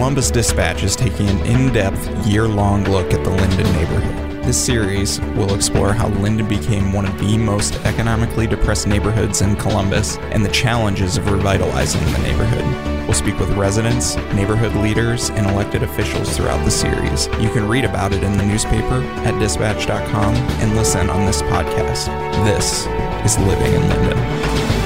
Columbus Dispatch is taking an in depth, year long look at the Linden neighborhood. This series will explore how Linden became one of the most economically depressed neighborhoods in Columbus and the challenges of revitalizing the neighborhood. We'll speak with residents, neighborhood leaders, and elected officials throughout the series. You can read about it in the newspaper at dispatch.com and listen on this podcast. This is Living in Linden.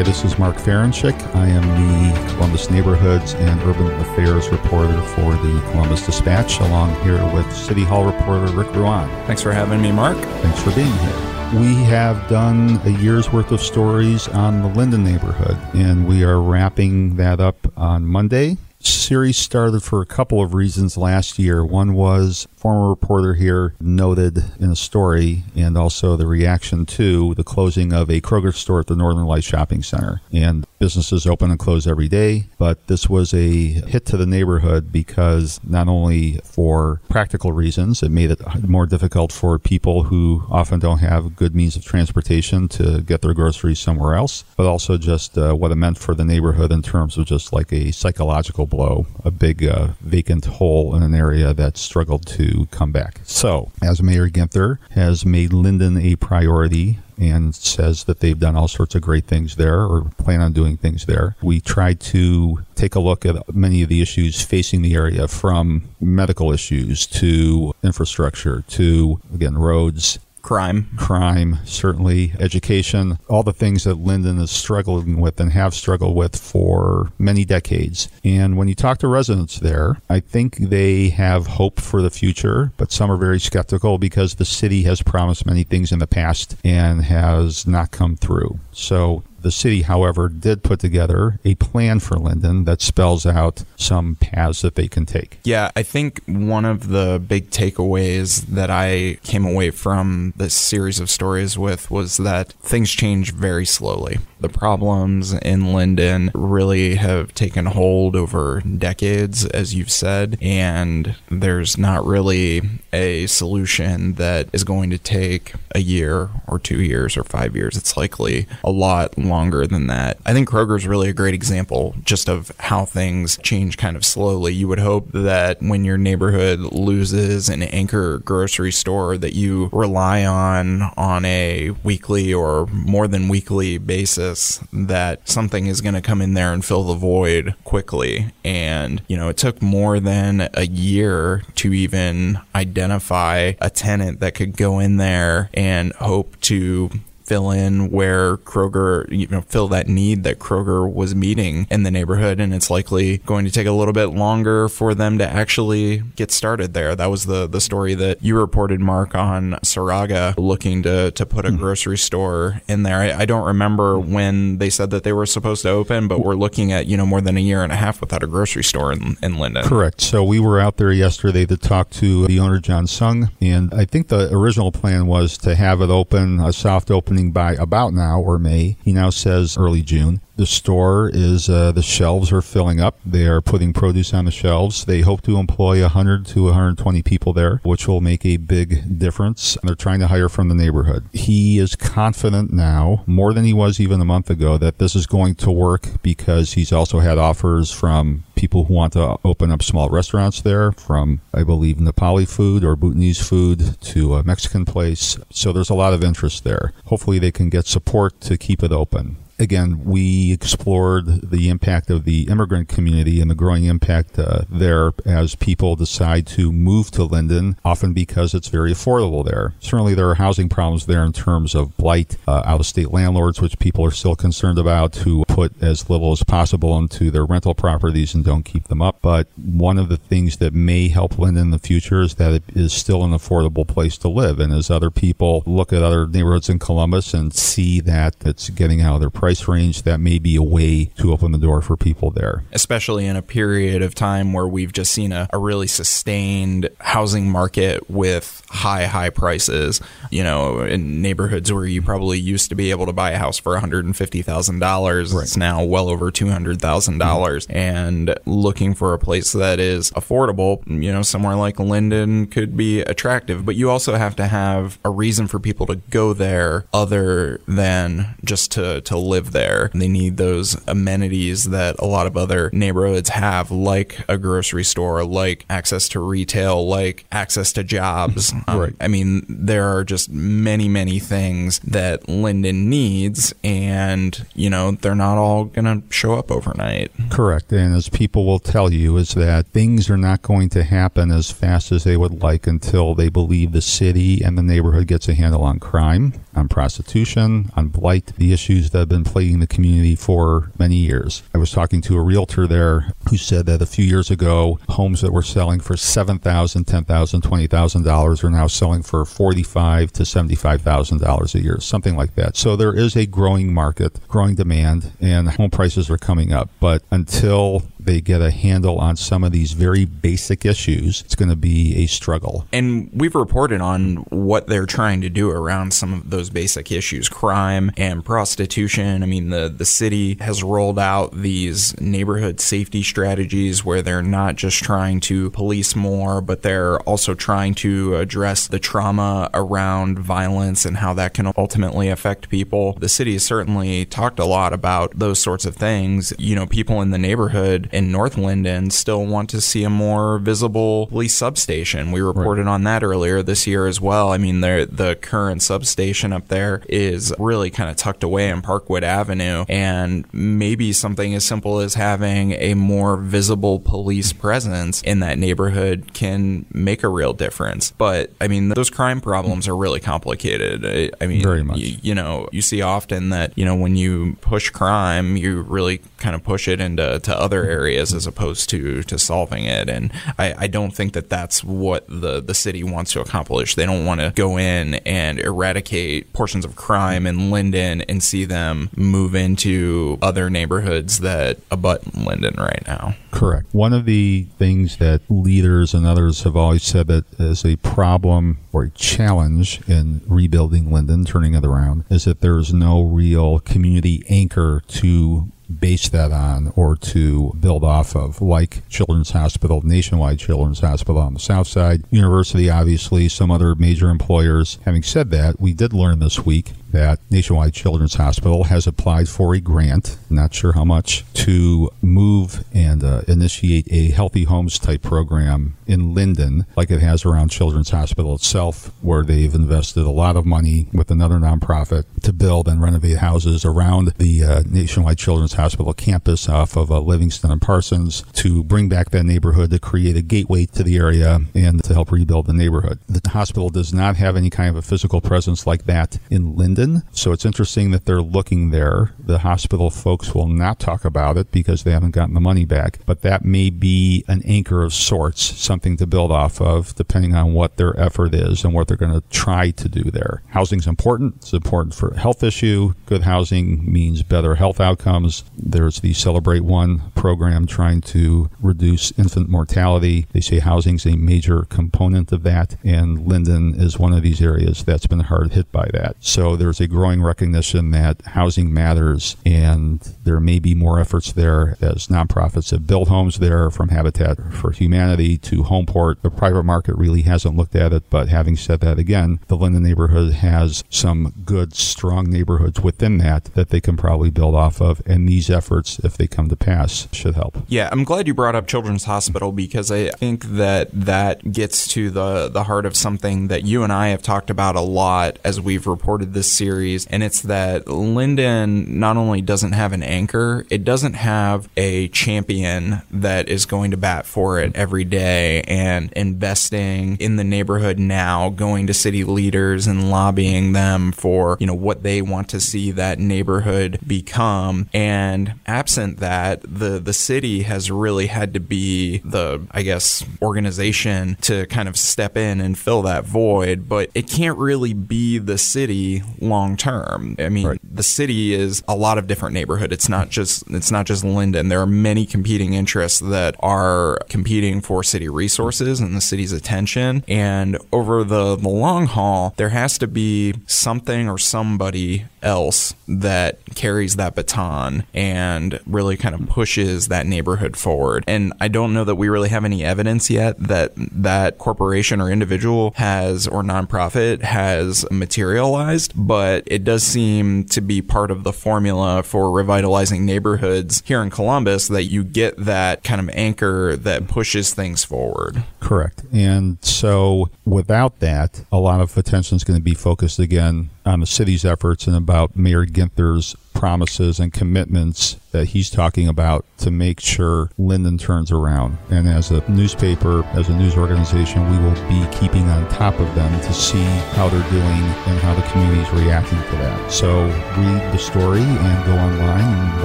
Hi, this is Mark Ferenchik. I am the Columbus Neighborhoods and Urban Affairs reporter for the Columbus Dispatch, along here with City Hall reporter Rick Rouan. Thanks for having me, Mark. Thanks for being here. We have done a year's worth of stories on the Linden neighborhood, and we are wrapping that up on Monday series started for a couple of reasons last year. One was former reporter here noted in a story, and also the reaction to the closing of a Kroger store at the Northern Light Shopping Center. And businesses open and close every day, but this was a hit to the neighborhood because not only for practical reasons, it made it more difficult for people who often don't have good means of transportation to get their groceries somewhere else, but also just uh, what it meant for the neighborhood in terms of just like a psychological blow, a big uh, vacant hole in an area that struggled to come back. So, as Mayor Ginther has made Linden a priority and says that they've done all sorts of great things there or plan on doing things there. We tried to take a look at many of the issues facing the area from medical issues to infrastructure to, again, roads, crime, crime, certainly education, all the things that Linden is struggling with and have struggled with for many decades. And when you talk to residents there, I think they have hope for the future, but some are very skeptical because the city has promised many things in the past and has not come through. So the city, however, did put together a plan for Linden that spells out some paths that they can take. Yeah, I think one of the big takeaways that I came away from this series of stories with was that things change very slowly. The problems in Linden really have taken hold over decades, as you've said, and there's not really a solution that is going to take a year or two years or five years. It's likely a lot longer than that. I think Kroger's really a great example just of how things change kind of slowly. You would hope that when your neighborhood loses an anchor grocery store that you rely on on a weekly or more than weekly basis that something is going to come in there and fill the void quickly. And, you know, it took more than a year to even identify a tenant that could go in there and hope to fill in where Kroger, you know, fill that need that Kroger was meeting in the neighborhood. And it's likely going to take a little bit longer for them to actually get started there. That was the, the story that you reported, Mark, on Saraga looking to, to put a hmm. grocery store in there. I, I don't remember when they said that they were supposed to open, but we're looking at, you know, more than a year and a half without a grocery store in, in Linden. Correct. So we were out there yesterday to talk to the owner, John Sung. And I think the original plan was to have it open, a soft opening by about now or May. He now says early June. The store is uh, the shelves are filling up. They are putting produce on the shelves. They hope to employ 100 to 120 people there, which will make a big difference. And They're trying to hire from the neighborhood. He is confident now, more than he was even a month ago, that this is going to work because he's also had offers from people who want to open up small restaurants there, from I believe Nepali food or Bhutanese food to a Mexican place. So there's a lot of interest there. Hopefully, they can get support to keep it open again, we explored the impact of the immigrant community and the growing impact uh, there as people decide to move to Linden, often because it's very affordable there. Certainly, there are housing problems there in terms of blight, uh, out of state landlords, which people are still concerned about, who put as little as possible into their rental properties and don't keep them up. But one of the things that may help Linden in the future is that it is still an affordable place to live. And as other people look at other neighborhoods in Columbus and see that it's getting out of their price price range, that may be a way to open the door for people there. Especially in a period of time where we've just seen a, a really sustained housing market with high, high prices, you know, in neighborhoods where you probably used to be able to buy a house for $150,000. Right. It's now well over $200,000. Mm-hmm. And looking for a place that is affordable, you know, somewhere like Linden could be attractive, but you also have to have a reason for people to go there other than just to, to live live there. They need those amenities that a lot of other neighborhoods have, like a grocery store, like access to retail, like access to jobs. Um, Right. I mean, there are just many, many things that Linden needs, and, you know, they're not all going to show up overnight. Correct. And as people will tell you, is that things are not going to happen as fast as they would like until they believe the city and the neighborhood gets a handle on crime, on prostitution, on blight, the issues that have been plaguing the community for many years. I was talking to a realtor there who said that a few years ago, homes that were selling for $7,000, $10,000, $20,000 are now selling for 45,000 to $75,000 a year, something like that. So there is a growing market, growing demand, and home prices are coming up. But until they get a handle on some of these very basic issues, it's going to be a struggle. And we've reported on what they're trying to do around some of those basic issues crime and prostitution. I mean, the, the city has rolled out these neighborhood safety strategies where they're not just trying to police more, but they're also trying to address the trauma around violence and how that can ultimately affect people. The city has certainly talked a lot about those sorts of things. You know, people in the neighborhood in North Linden still want to see a more visible police substation. We reported on that earlier this year as well. I mean, the the current substation up there is really kind of tucked away in Parkwood Avenue, and maybe something as simple as having a more visible police presence in that neighborhood can make a real difference. But I mean, those crime problems are really complicated. I, I mean, Very much. y- you know, you see often that, you know, when you push crime, you really kind of push it into to other areas as opposed to to solving it. And I, I don't think that that's what the, the city wants to accomplish. They don't want to go in and eradicate portions of crime in Linden and see them move into other neighborhoods that abut Linden right now. Correct. One of the things that leaders and others have always said that is a problem or a challenge in rebuilding Linden, turning it around, is that there's no real community anchor to base that on or to build off of, like Children's Hospital, Nationwide Children's Hospital on the south side, University, obviously, some other major employers. Having said that, we did learn this week that Nationwide Children's Hospital has applied for a grant, not sure how much, to move and uh, initiate a healthy homes type program in Linden, like it has around Children's Hospital itself, where they've invested a lot of money with another nonprofit to build and renovate houses around the uh, Nationwide Children's Hospital campus off of uh, Livingston and Parsons to bring back that neighborhood, to create a gateway to the area, and to help rebuild the neighborhood. The hospital does not have any kind of a physical presence like that in Linden, so it's interesting that they're looking there. The hospital folks will not talk about it because they haven't gotten the money back, but that may be an anchor of sorts, something to build off of, depending on what their effort is and what they're going to try to do there. Housing's important. It's important for health issue. Good housing means better health outcomes. There's the Celebrate One program trying to reduce infant mortality. They say housing's a major component of that, and Linden is one of these areas that's been hard hit by that. So there's a growing recognition that housing matters, and there may be more efforts there as nonprofits have built homes there from Habitat for Humanity to Homeport. The private market really hasn't looked at it, but having said that again, the Linden neighborhood has some good, strong neighborhoods within that that they can probably build off of, and these efforts, if they come to pass, should help. Yeah, I'm glad you brought up Children's Hospital because I think that that gets to the the heart of something that you and I have talked about a lot as we've reported this series, and it's that Linden not only doesn't have an anchor, it doesn't have a champion that is going to bat for it every day and investing in the neighborhood now, going to city leaders and lobbying them for, you know, what they want to see that neighborhood become. And absent that, the the city has really had to be the, I guess, organization to kind of step in and fill that void, but it can't really be the city long term. I mean, Right. the city is a lot of different neighborhood. It's not just it's not just Linden. There are many competing interests that are competing for city resources and the city's attention. And over the, the long haul, there has to be something or somebody else that carries that baton and really kind of pushes that neighborhood forward. And I don't know that we really have any evidence yet that that corporation or individual has or nonprofit has materialized, but it does seem to be part of the formula for revitalizing neighborhoods here in Columbus that you get that kind of anchor that pushes things forward. Correct. And so without that, a lot of attention is going to be focused again on the city's efforts and about Mayor Ginther's promises and commitments that he's talking about to make sure Linden turns around. And as a newspaper, as a news organization, we will be keeping on top of them to see how they're doing and how the community is reacting to that. So read the story and go online and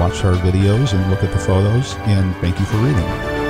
watch our videos and look at the photos. And thank you for reading.